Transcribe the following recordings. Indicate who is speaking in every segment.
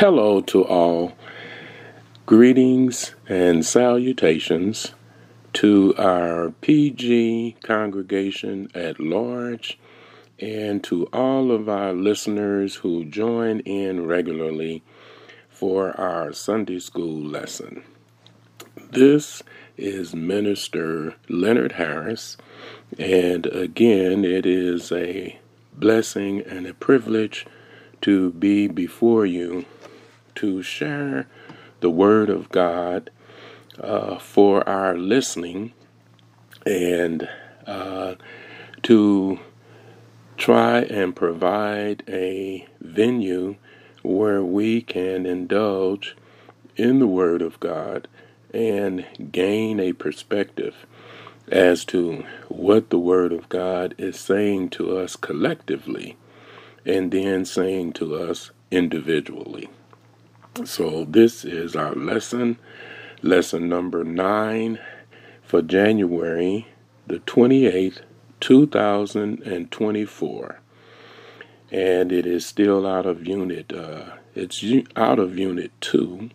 Speaker 1: Hello to all. Greetings and salutations to our PG congregation at large and to all of our listeners who join in regularly for our Sunday school lesson. This is Minister Leonard Harris, and again, it is a blessing and a privilege to be before you to share the Word of God uh, for our listening and uh, to try and provide a venue where we can indulge in the Word of God and gain a perspective as to what the Word of God is saying to us collectively and then saying to us individually. So, this is our lesson, lesson number nine for January the 28th, 2024. And it is still out of unit, uh, it's out of unit two,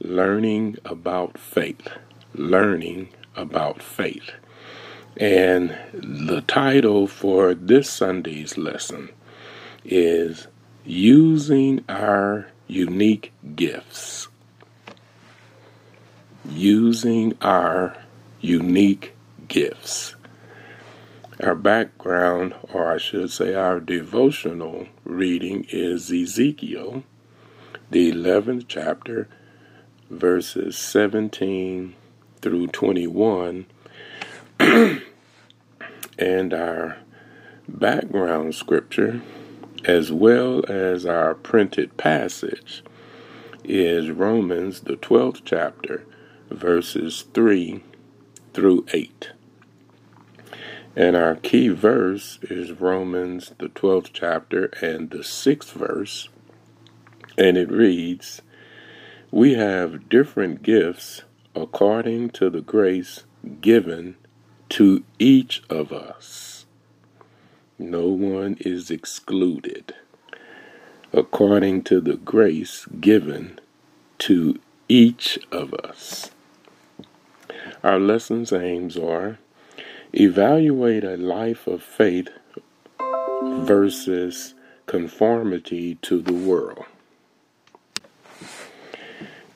Speaker 1: learning about faith. Learning about faith. And the title for this Sunday's lesson is Using Our Unique Gifts. Using Our Unique Gifts. Our background, or I should say our devotional reading, is Ezekiel, the 11th chapter, verses 17 through 21. and our background scripture, as well as our printed passage, is Romans, the 12th chapter, verses 3 through 8. And our key verse is Romans, the 12th chapter, and the 6th verse. And it reads We have different gifts according to the grace given to each of us. No one is excluded. According to the grace given to each of us. Our lesson's aims are evaluate a life of faith versus conformity to the world.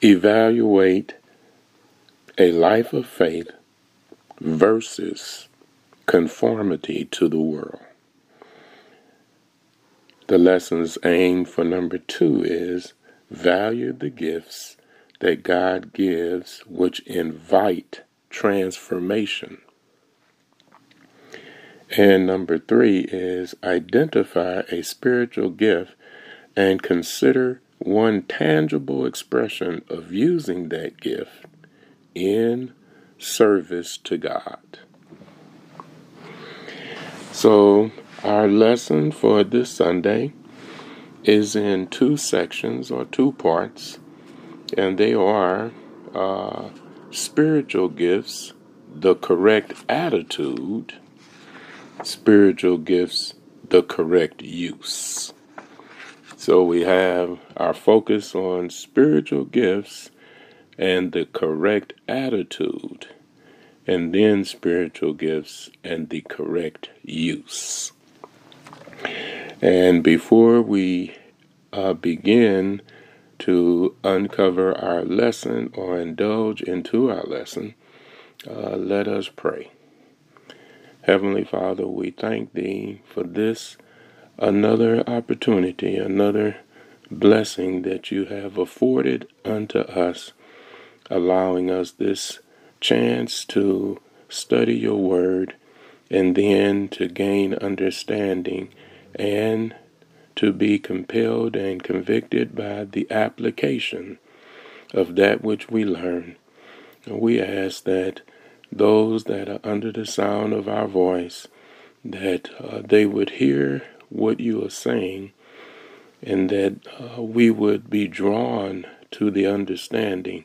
Speaker 1: Evaluate a life of faith versus conformity to the world. The lesson's aim for number two is value the gifts that God gives which invite transformation. And number three is identify a spiritual gift and consider one tangible expression of using that gift in service to God. So, our lesson for this Sunday is in two sections or two parts, and they are uh, spiritual gifts, the correct attitude, spiritual gifts, the correct use. So we have our focus on spiritual gifts and the correct attitude, and then spiritual gifts and the correct use. And before we uh, begin to uncover our lesson or indulge into our lesson, uh, let us pray. Heavenly Father, we thank Thee for this another opportunity, another blessing that you have afforded unto us allowing us this chance to study your word and then to gain understanding and to be compelled and convicted by the application of that which we learn. We ask that those that are under the sound of our voice that uh, they would hear what you are saying and that uh, we would be drawn to the understanding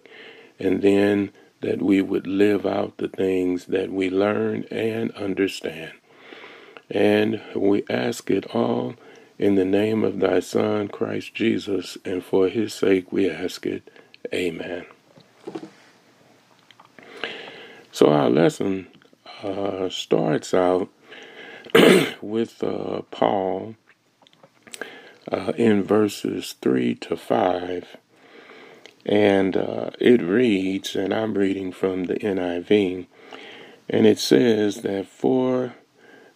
Speaker 1: and then that we would live out the things that we learn and understand. And we ask it all In the name of thy Son, Christ Jesus, and for his sake we ask it. Amen. So our lesson uh, starts out with uh, Paul uh, in verses 3 to 5. And uh, it reads, and I'm reading from the NIV, and it says that for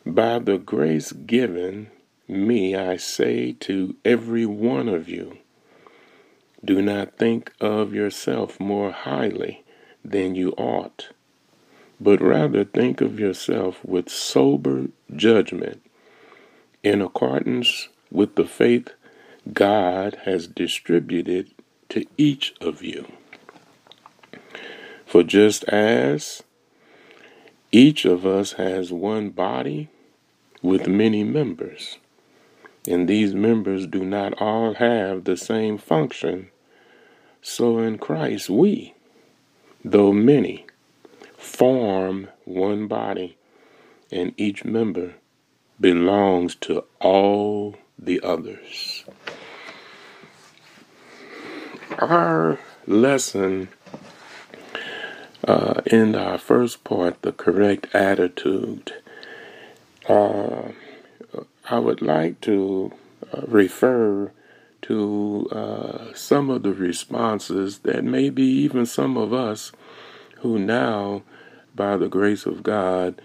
Speaker 1: by the grace given me, I say to every one of you, do not think of yourself more highly than you ought, but rather think of yourself with sober judgment in accordance with the faith God has distributed to each of you. For just as each of us has one body with many members, and these members do not all have the same function, so in Christ we, though many, form one body, and each member belongs to all the others. Our lesson uh, in our first part, the correct attitude, uh, I would like to uh, refer to uh, some of the responses that maybe even some of us who now, by the grace of God,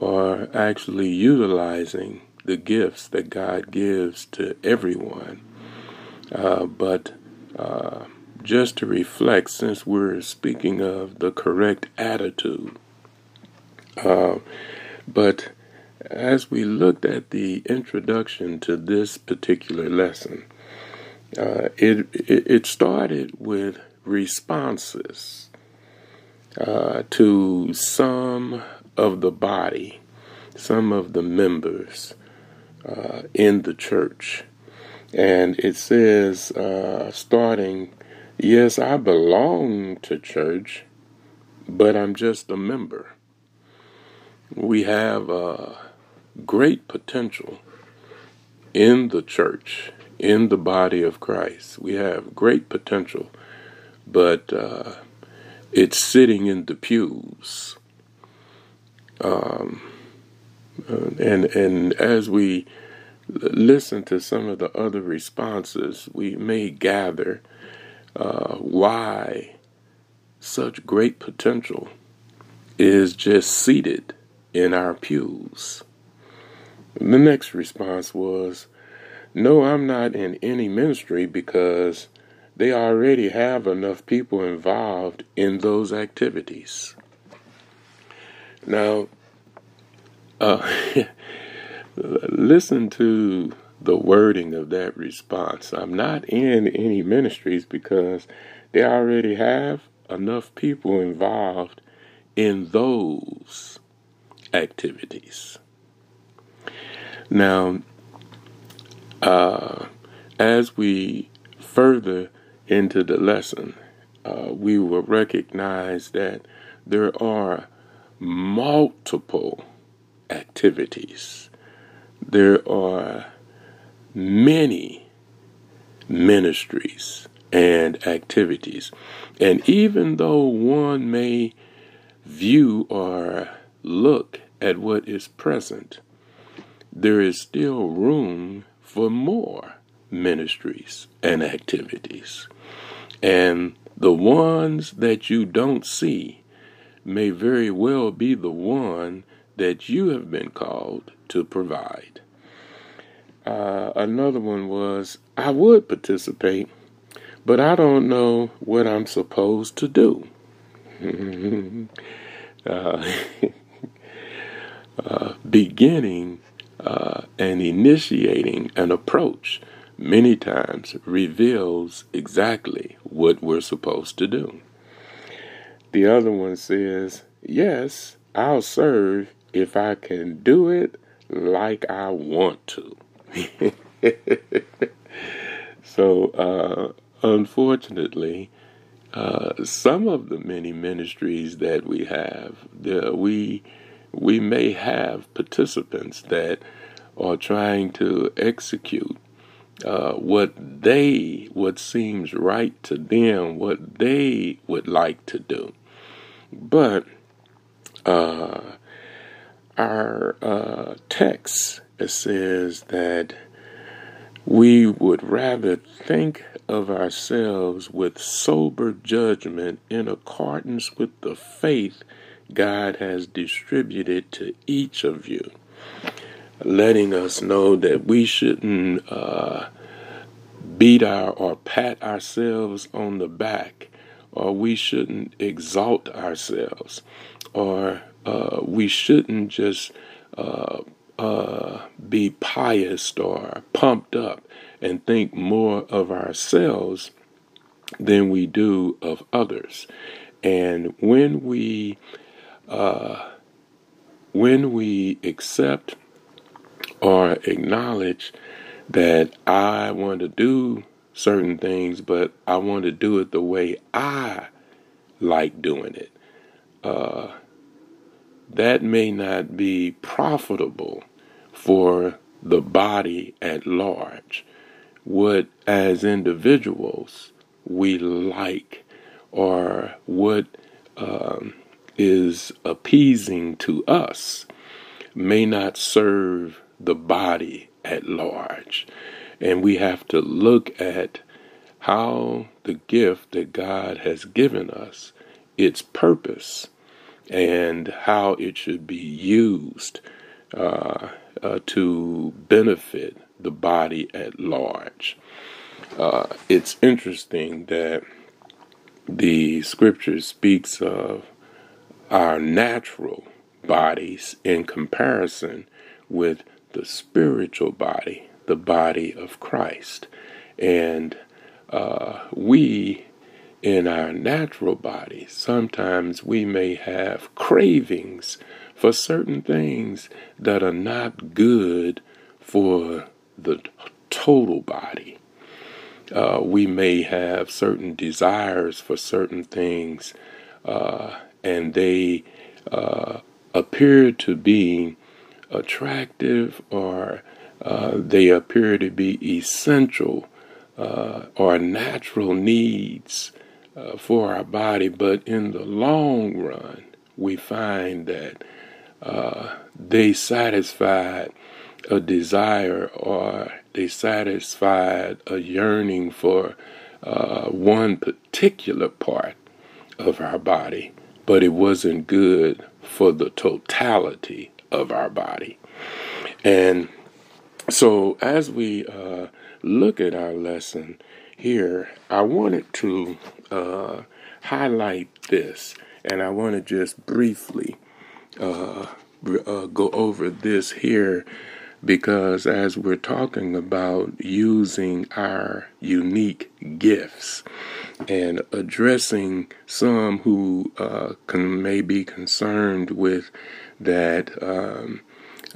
Speaker 1: are actually utilizing the gifts that God gives to everyone. Uh, but uh, just to reflect, since we're speaking of the correct attitude, uh, but as we looked at the introduction to this particular lesson, uh, it, it, it started with responses uh, to some of the body, some of the members uh, in the church, and it says uh, starting, yes, I belong to church, but I'm just a member. We have uh, great potential in the church in the body of Christ. We have great potential, but uh, it's sitting in the pews. Um, uh, and and as we listen to some of the other responses, we may gather uh, why such great potential is just seated in our pews. The next response was, no, I'm not in any ministry because they already have enough people involved in those activities. Now, uh, listen to the wording of that response. I'm not in any ministries because they already have enough people involved in those activities. Now, uh, as we further into the lesson, uh, we will recognize that there are multiple activities. There are many ministries and activities. And even though one may view or look at what is present, there is still room for more ministries and activities. And the ones that you don't see may very well be the one that you have been called to provide. Uh, another one was I would participate, but I don't know what I'm supposed to do. uh, uh, beginning uh, and initiating an approach many times reveals exactly what we're supposed to do. The other one says, Yes, I'll serve if I can do it like I want to. so, uh, unfortunately, uh, some of the many ministries that we have, the, we we may have participants that are trying to execute uh, what they, what seems right to them, what they would like to do. But uh, our uh, text says that we would rather think of ourselves with sober judgment in accordance with the faith God has distributed to each of you, letting us know that we shouldn't uh, beat our or pat ourselves on the back, or we shouldn't exalt ourselves, or uh, we shouldn't just uh, uh, be pious or pumped up and think more of ourselves than we do of others. And when we uh, when we accept or acknowledge that I want to do certain things, but I want to do it the way I like doing it, uh, that may not be profitable for the body at large. What, as individuals, we like or what um, is appeasing to us may not serve the body at large. And we have to look at how the gift that God has given us, its purpose, and how it should be used uh, uh, to benefit the body at large. Uh, it's interesting that the scripture speaks of our natural bodies in comparison with the spiritual body, the body of Christ. And uh, we, in our natural body, sometimes we may have cravings for certain things that are not good for the total body. Uh, we may have certain desires for certain things uh, and they uh, appear to be attractive or uh, they appear to be essential uh, or natural needs uh, for our body, but in the long run, we find that uh, they satisfied a desire or they satisfied a yearning for uh, one particular part of our body but it wasn't good for the totality of our body. And so, as we uh, look at our lesson here, I wanted to uh, highlight this, and I want to just briefly uh, uh go over this here because as we're talking about using our unique gifts and addressing some who uh, can, may be concerned with that um,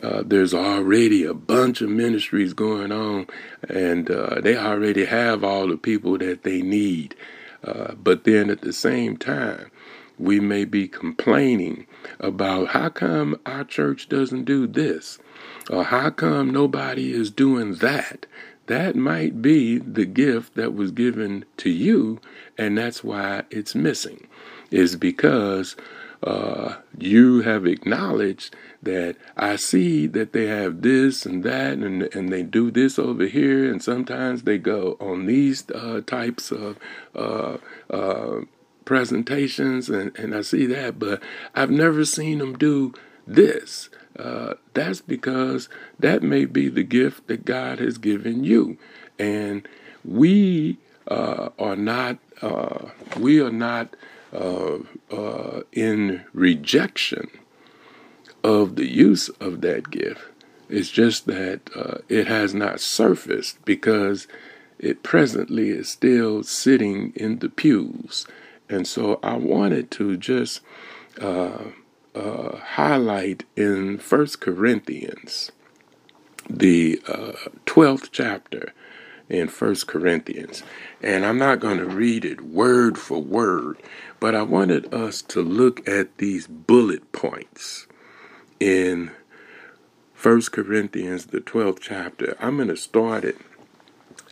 Speaker 1: uh, there's already a bunch of ministries going on and uh, they already have all the people that they need. Uh, but then at the same time, we may be complaining about how come our church doesn't do this or how come nobody is doing that? That might be the gift that was given to you, and that's why it's missing, is because uh, you have acknowledged that I see that they have this and that, and and they do this over here, and sometimes they go on these uh, types of uh, uh presentations, and, and I see that, but I've never seen them do this. Uh, that's because that may be the gift that God has given you, and we uh, are not uh, we are not uh, uh, in rejection of the use of that gift. It's just that it has not surfaced because it presently is still sitting in the pews, and so I wanted to just uh, highlight in First Corinthians, the uh, twelfth chapter in First Corinthians, and I'm not going to read it word for word, but I wanted us to look at these bullet points in First Corinthians, the twelfth chapter. I'm going to start it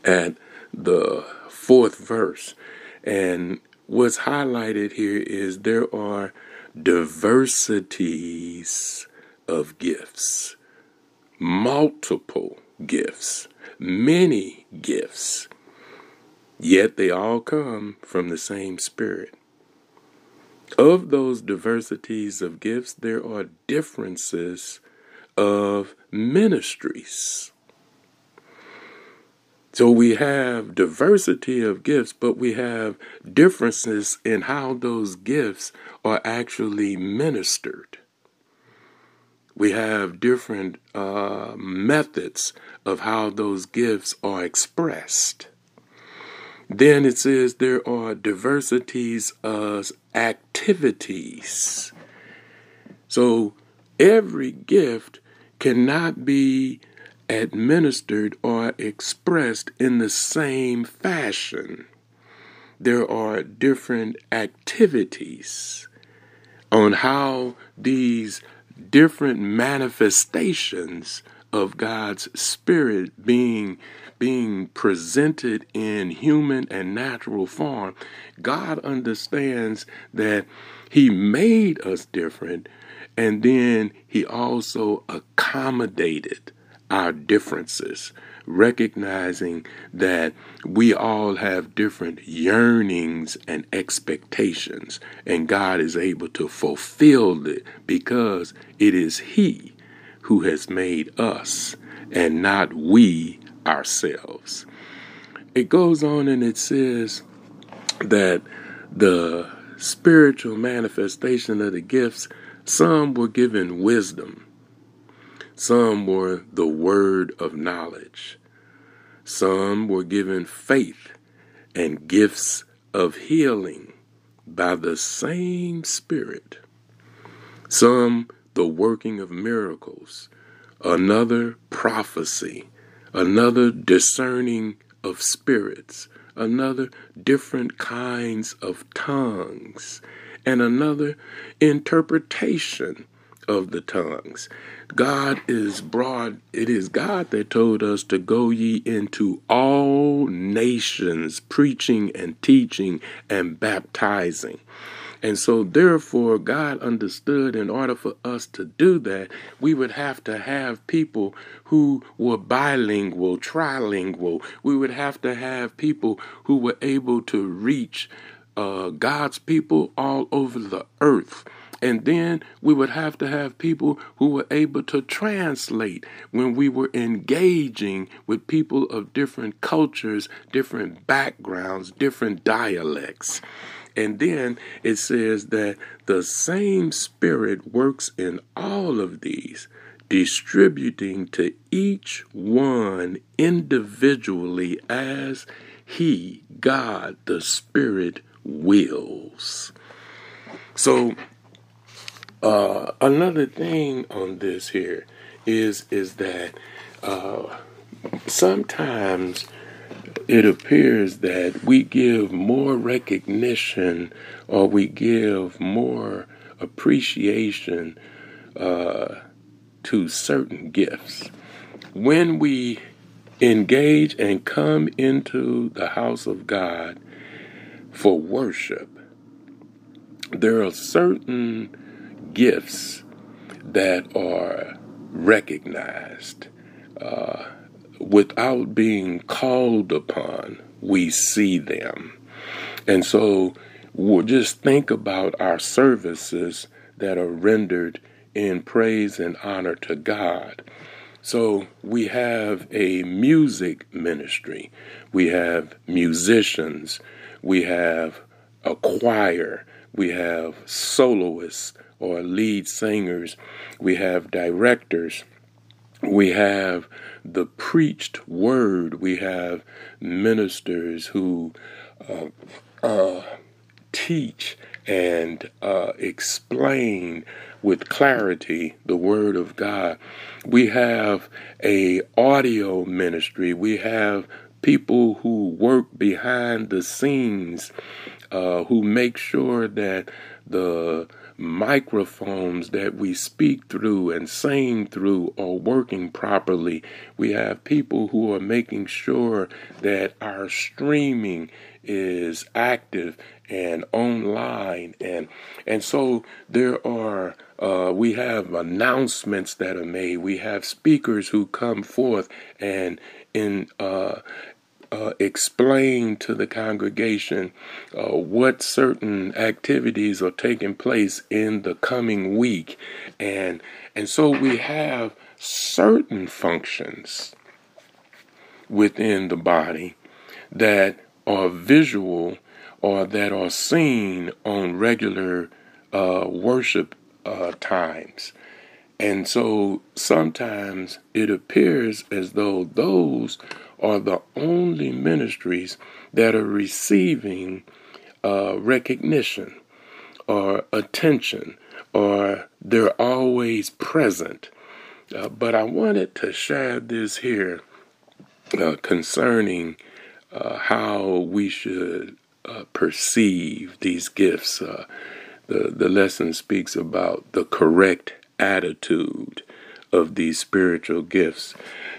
Speaker 1: at the fourth verse. And what's highlighted here is there are diversities of gifts, multiple gifts, many gifts, yet they all come from the same Spirit. Of those diversities of gifts, there are differences of ministries. So we have diversity of gifts, but we have differences in how those gifts are actually ministered. We have different uh, methods of how those gifts are expressed. Then it says there are diversities of activities. So every gift cannot be administered or expressed in the same fashion. There are different activities on how these different manifestations of God's Spirit being being presented in human and natural form, God understands that He made us different and then He also accommodated our differences, recognizing that we all have different yearnings and expectations, and God is able to fulfill it because it is He who has made us and not we ourselves. It goes on and it says that the spiritual manifestation of the gifts, some were given wisdom some were the word of knowledge. Some were given faith and gifts of healing by the same Spirit. Some the working of miracles, another prophecy, another discerning of spirits, another different kinds of tongues, and another interpretation of the tongues. God is broad. It is God that told us to go ye into all nations, preaching and teaching and baptizing. And so, therefore, God understood in order for us to do that, we would have to have people who were bilingual, trilingual. We would have to have people who were able to reach uh, God's people all over the earth. And then we would have to have people who were able to translate when we were engaging with people of different cultures, different backgrounds, different dialects. And then it says that the same Spirit works in all of these, distributing to each one individually as He, God, the Spirit, wills. So uh, another thing on this here is is that uh, sometimes it appears that we give more recognition or we give more appreciation uh, to certain gifts when we engage and come into the house of God for worship. There are certain gifts that are recognized uh, without being called upon. We see them. And so we'll just think about our services that are rendered in praise and honor to God. So we have a music ministry, we have musicians, we have a choir, we have soloists, or lead singers, we have directors, we have the preached word, we have ministers who uh, uh, teach and uh, explain with clarity the word of God. We have a audio ministry. We have people who work behind the scenes uh, who make sure that the microphones that we speak through and sing through are working properly. We have people who are making sure that our streaming is active and online and and so there are uh, we have announcements that are made we have speakers who come forth and in uh, uh, explain to the congregation uh, what certain activities are taking place in the coming week and and so we have certain functions within the body that are visual or that are seen on regular uh, worship uh, times. And so sometimes it appears as though those are the only ministries that are receiving uh, recognition or attention or they're always present. Uh, but I wanted to share this here uh, concerning uh, how we should uh, perceive these gifts. Uh, the, the lesson speaks about the correct attitude of these spiritual gifts.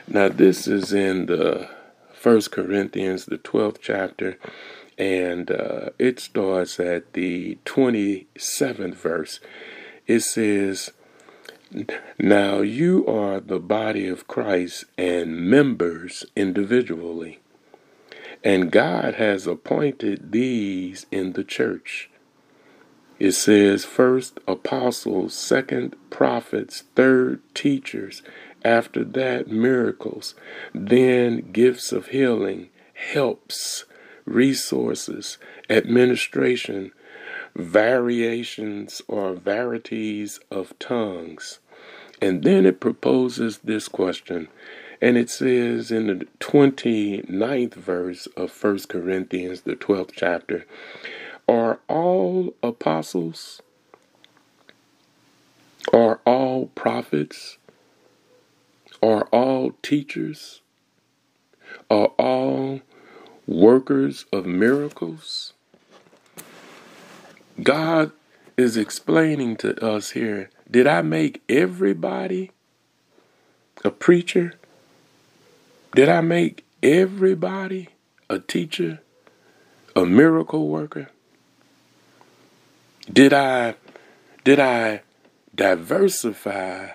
Speaker 1: Now, this is in the First Corinthians, the 12th chapter, and uh, it starts at the 27th verse. It says, Now you are the body of Christ and members individually. And God has appointed these in the church. It says first apostles, second prophets, third teachers, after that miracles, then gifts of healing, helps, resources, administration, variations or varieties of tongues. And then it proposes this question and it says in the 29th verse of 1 Corinthians, the 12th chapter, Are all apostles? Are all prophets? Are all teachers? Are all workers of miracles? God is explaining to us here Did I make everybody a preacher? Did I make everybody a teacher, a miracle worker? Did I did I diversify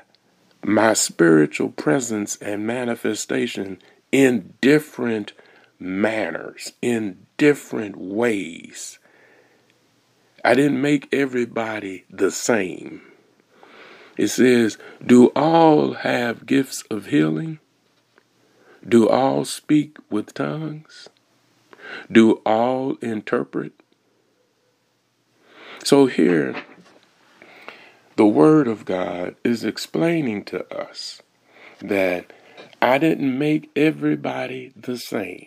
Speaker 1: my spiritual presence and manifestation in different manners, in different ways? I didn't make everybody the same. It says, Do all have gifts of healing? Do all speak with tongues? Do all interpret? So here, the Word of God is explaining to us that I didn't make everybody the same.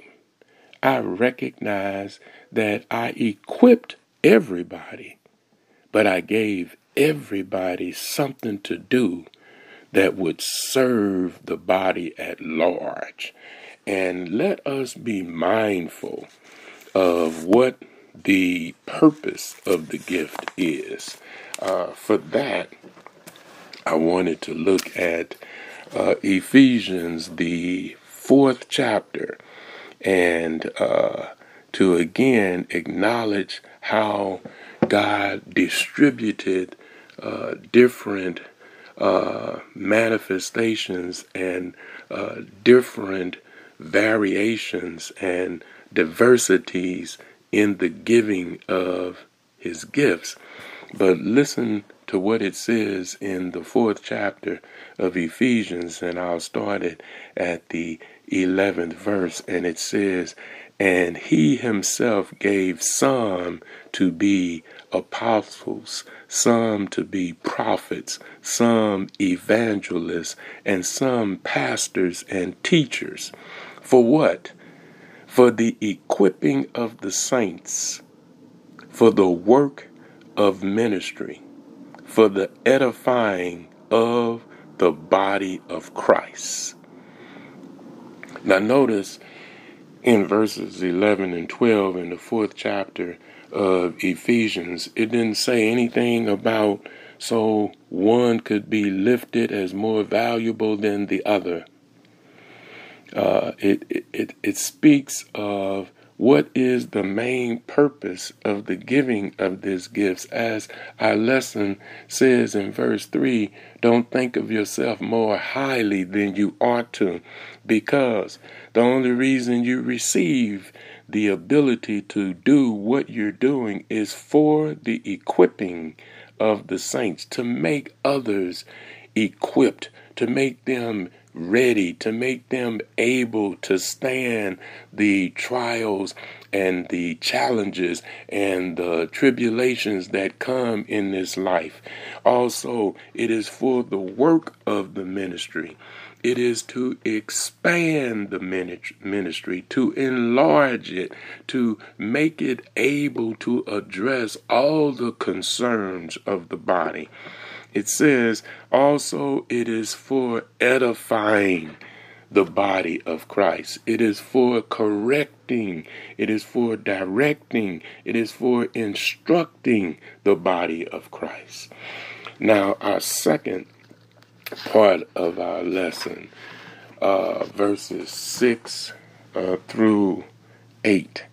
Speaker 1: I recognize that I equipped everybody, but I gave everybody something to do that would serve the body at large. And let us be mindful of what the purpose of the gift is. Uh, for that, I wanted to look at uh, Ephesians, the fourth chapter, and uh, to again acknowledge how God distributed uh, different uh, manifestations and uh, different variations and diversities in the giving of his gifts. But listen to what it says in the fourth chapter of Ephesians, and I'll start it at the 11th verse, and it says, And he himself gave some to be apostles, some to be prophets, some evangelists, and some pastors and teachers. For what? For the equipping of the saints, for the work of ministry, for the edifying of the body of Christ. Now, notice in verses 11 and 12 in the fourth chapter of Ephesians, it didn't say anything about so one could be lifted as more valuable than the other. Uh, it, it, it speaks of what is the main purpose of the giving of these gifts? As our lesson says in verse 3 don't think of yourself more highly than you ought to, because the only reason you receive the ability to do what you're doing is for the equipping of the saints, to make others equipped, to make them ready to make them able to stand the trials and the challenges and the tribulations that come in this life. Also, it is for the work of the ministry. It is to expand the ministry, to enlarge it, to make it able to address all the concerns of the body. It says also it is for edifying the body of Christ. It is for correcting. It is for directing. It is for instructing the body of Christ. Now, our second part of our lesson, uh, verses 6 uh, through 8,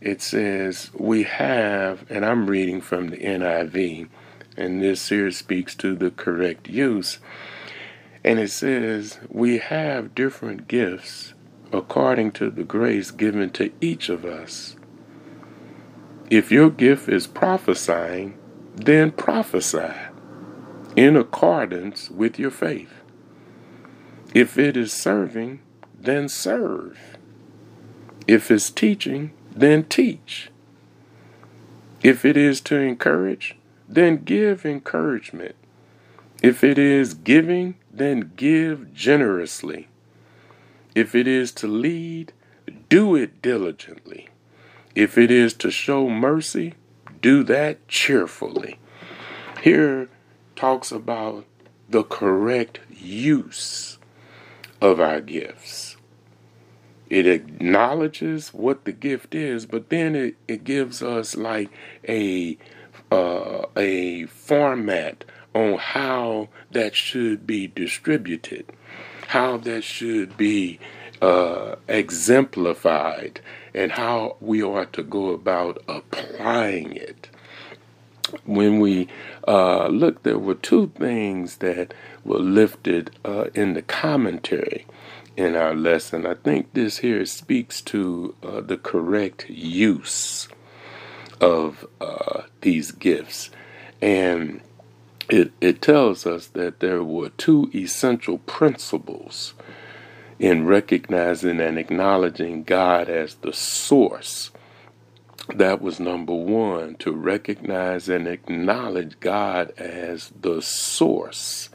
Speaker 1: it says, We have, and I'm reading from the NIV, and this here speaks to the correct use. And it says, We have different gifts according to the grace given to each of us. If your gift is prophesying, then prophesy in accordance with your faith. If it is serving, then serve. If it's teaching, then teach. If it is to encourage, then give encouragement. If it is giving, then give generously. If it is to lead, do it diligently. If it is to show mercy, do that cheerfully. Here talks about the correct use of our gifts. It acknowledges what the gift is, but then it, it gives us like a uh, a format on how that should be distributed, how that should be uh, exemplified, and how we ought to go about applying it. When we uh, look, there were two things that were lifted uh, in the commentary in our lesson. I think this here speaks to uh, the correct use of uh, these gifts. And it, it tells us that there were two essential principles in recognizing and acknowledging God as the source. That was number one, to recognize and acknowledge God as the source.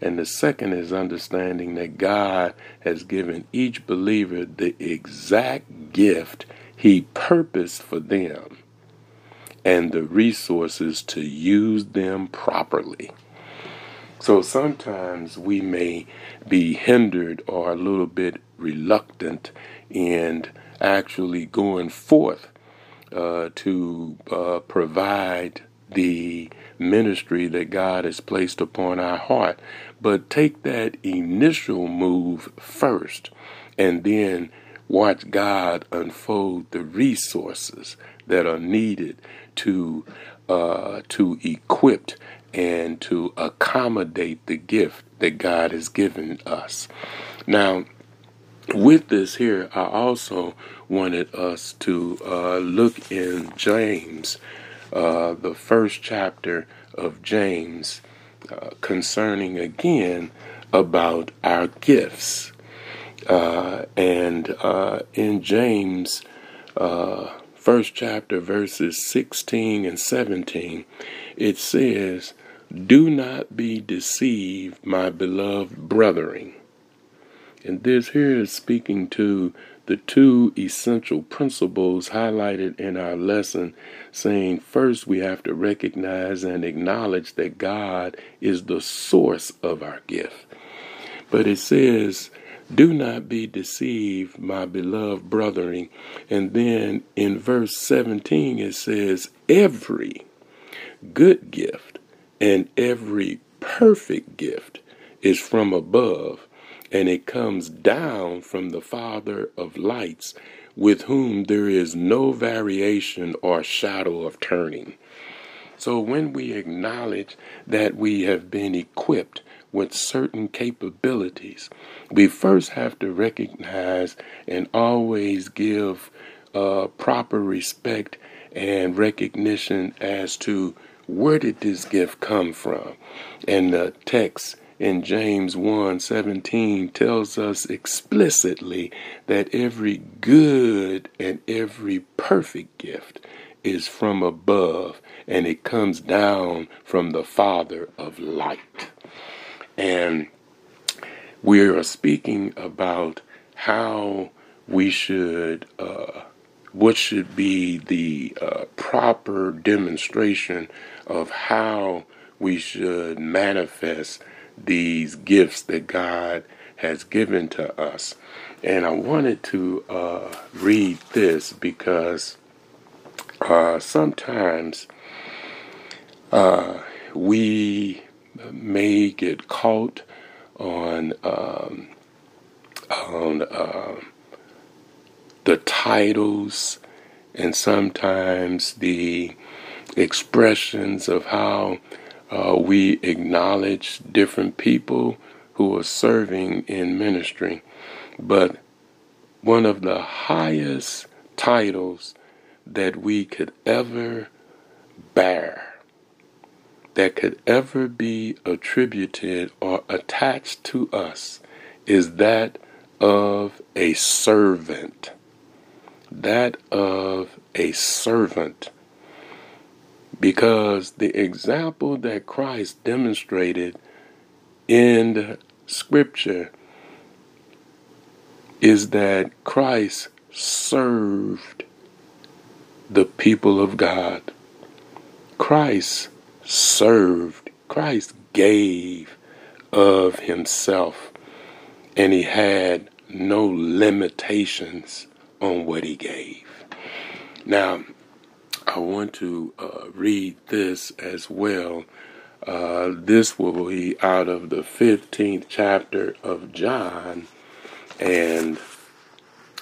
Speaker 1: And the second is understanding that God has given each believer the exact gift He purposed for them and the resources to use them properly. So sometimes we may be hindered or a little bit reluctant in actually going forth uh, to uh, provide the ministry that God has placed upon our heart. But take that initial move first and then watch God unfold the resources that are needed to uh, to equip and to accommodate the gift that God has given us. Now, with this here, I also wanted us to uh, look in James, uh, the first chapter of James, uh, concerning again about our gifts. Uh, and uh, in James, uh, first chapter, verses 16 and 17, it says, Do not be deceived, my beloved brethren. And this here is speaking to the two essential principles highlighted in our lesson, saying first we have to recognize and acknowledge that God is the source of our gift. But it says Do not be deceived, my beloved brethren. And then in verse 17 it says, Every good gift and every perfect gift is from above, and it comes down from the Father of lights, with whom there is no variation or shadow of turning. So when we acknowledge that we have been equipped with certain capabilities, we first have to recognize and always give uh, proper respect and recognition as to where did this gift come from. And the text in James 1:17 tells us explicitly that every good and every perfect gift is from above and it comes down from the Father of light. And we are speaking about how we should, uh, what should be the uh, proper demonstration of how we should manifest these gifts that God has given to us. And I wanted to uh, read this because uh, sometimes uh, we may get caught on um, on uh, the titles and sometimes the expressions of how uh, we acknowledge different people who are serving in ministry. But one of the highest titles that we could ever bear, that could ever be attributed or attached to us, is that of a servant. That of a servant. Because the example that Christ demonstrated in scripture is that Christ served the people of God. Christ served, Christ gave of himself, and he had no limitations on what he gave. Now, I want to uh, read this as well. Uh, this will be out of the 15th chapter of John, and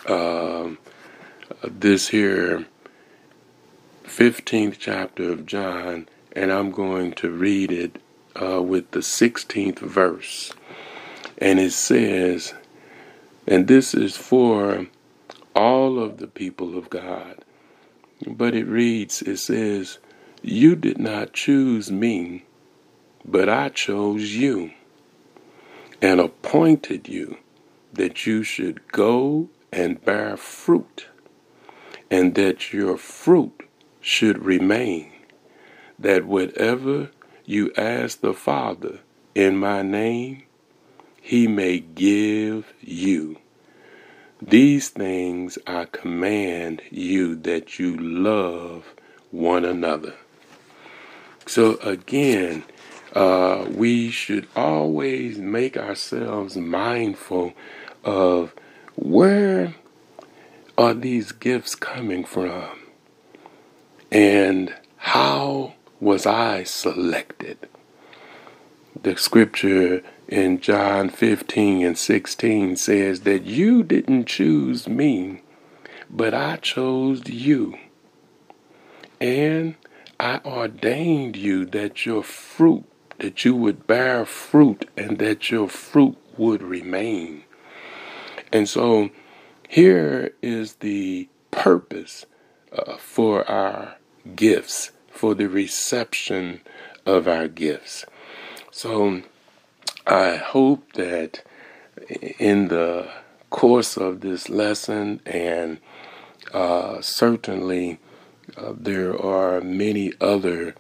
Speaker 1: um, this here 15th chapter of John, and I'm going to read it uh, with the 16th verse. And it says, and this is for all of the people of God. But it reads, it says, You did not choose me, but I chose you and appointed you that you should go and bear fruit, and that your fruit should remain, that whatever you ask the Father in my name, he may give you. These things I command you that you love one another. So again, uh, we should always make ourselves mindful of where are these gifts coming from and how was I selected. The scripture in John 15 and 16 says that you didn't choose me, but I chose you. And I ordained you that your fruit, that you would bear fruit and that your fruit would remain. And so here is the purpose uh, for our gifts, for the reception of our gifts. So I hope that in the course of this lesson, and uh, certainly uh, there are many other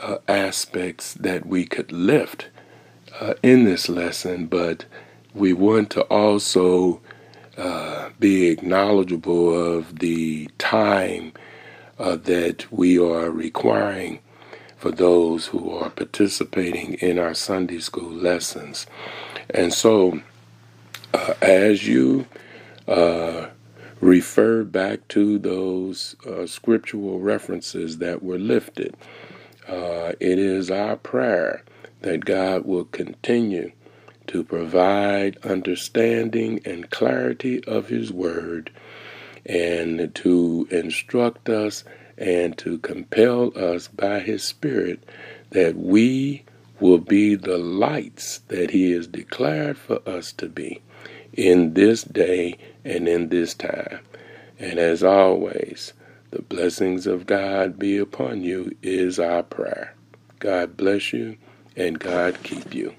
Speaker 1: uh, aspects that we could lift uh, in this lesson, but we want to also uh, be acknowledgeable of the time uh, that we are requiring for those who are participating in our Sunday school lessons. And so, uh, as you uh, refer back to those uh, scriptural references that were lifted. Uh, it is our prayer that God will continue to provide understanding and clarity of His Word and to instruct us and to compel us by His Spirit that we will be the lights that He has declared for us to be in this day and in this time. And as always, the blessings of God be upon you is our prayer. God bless you and God keep you.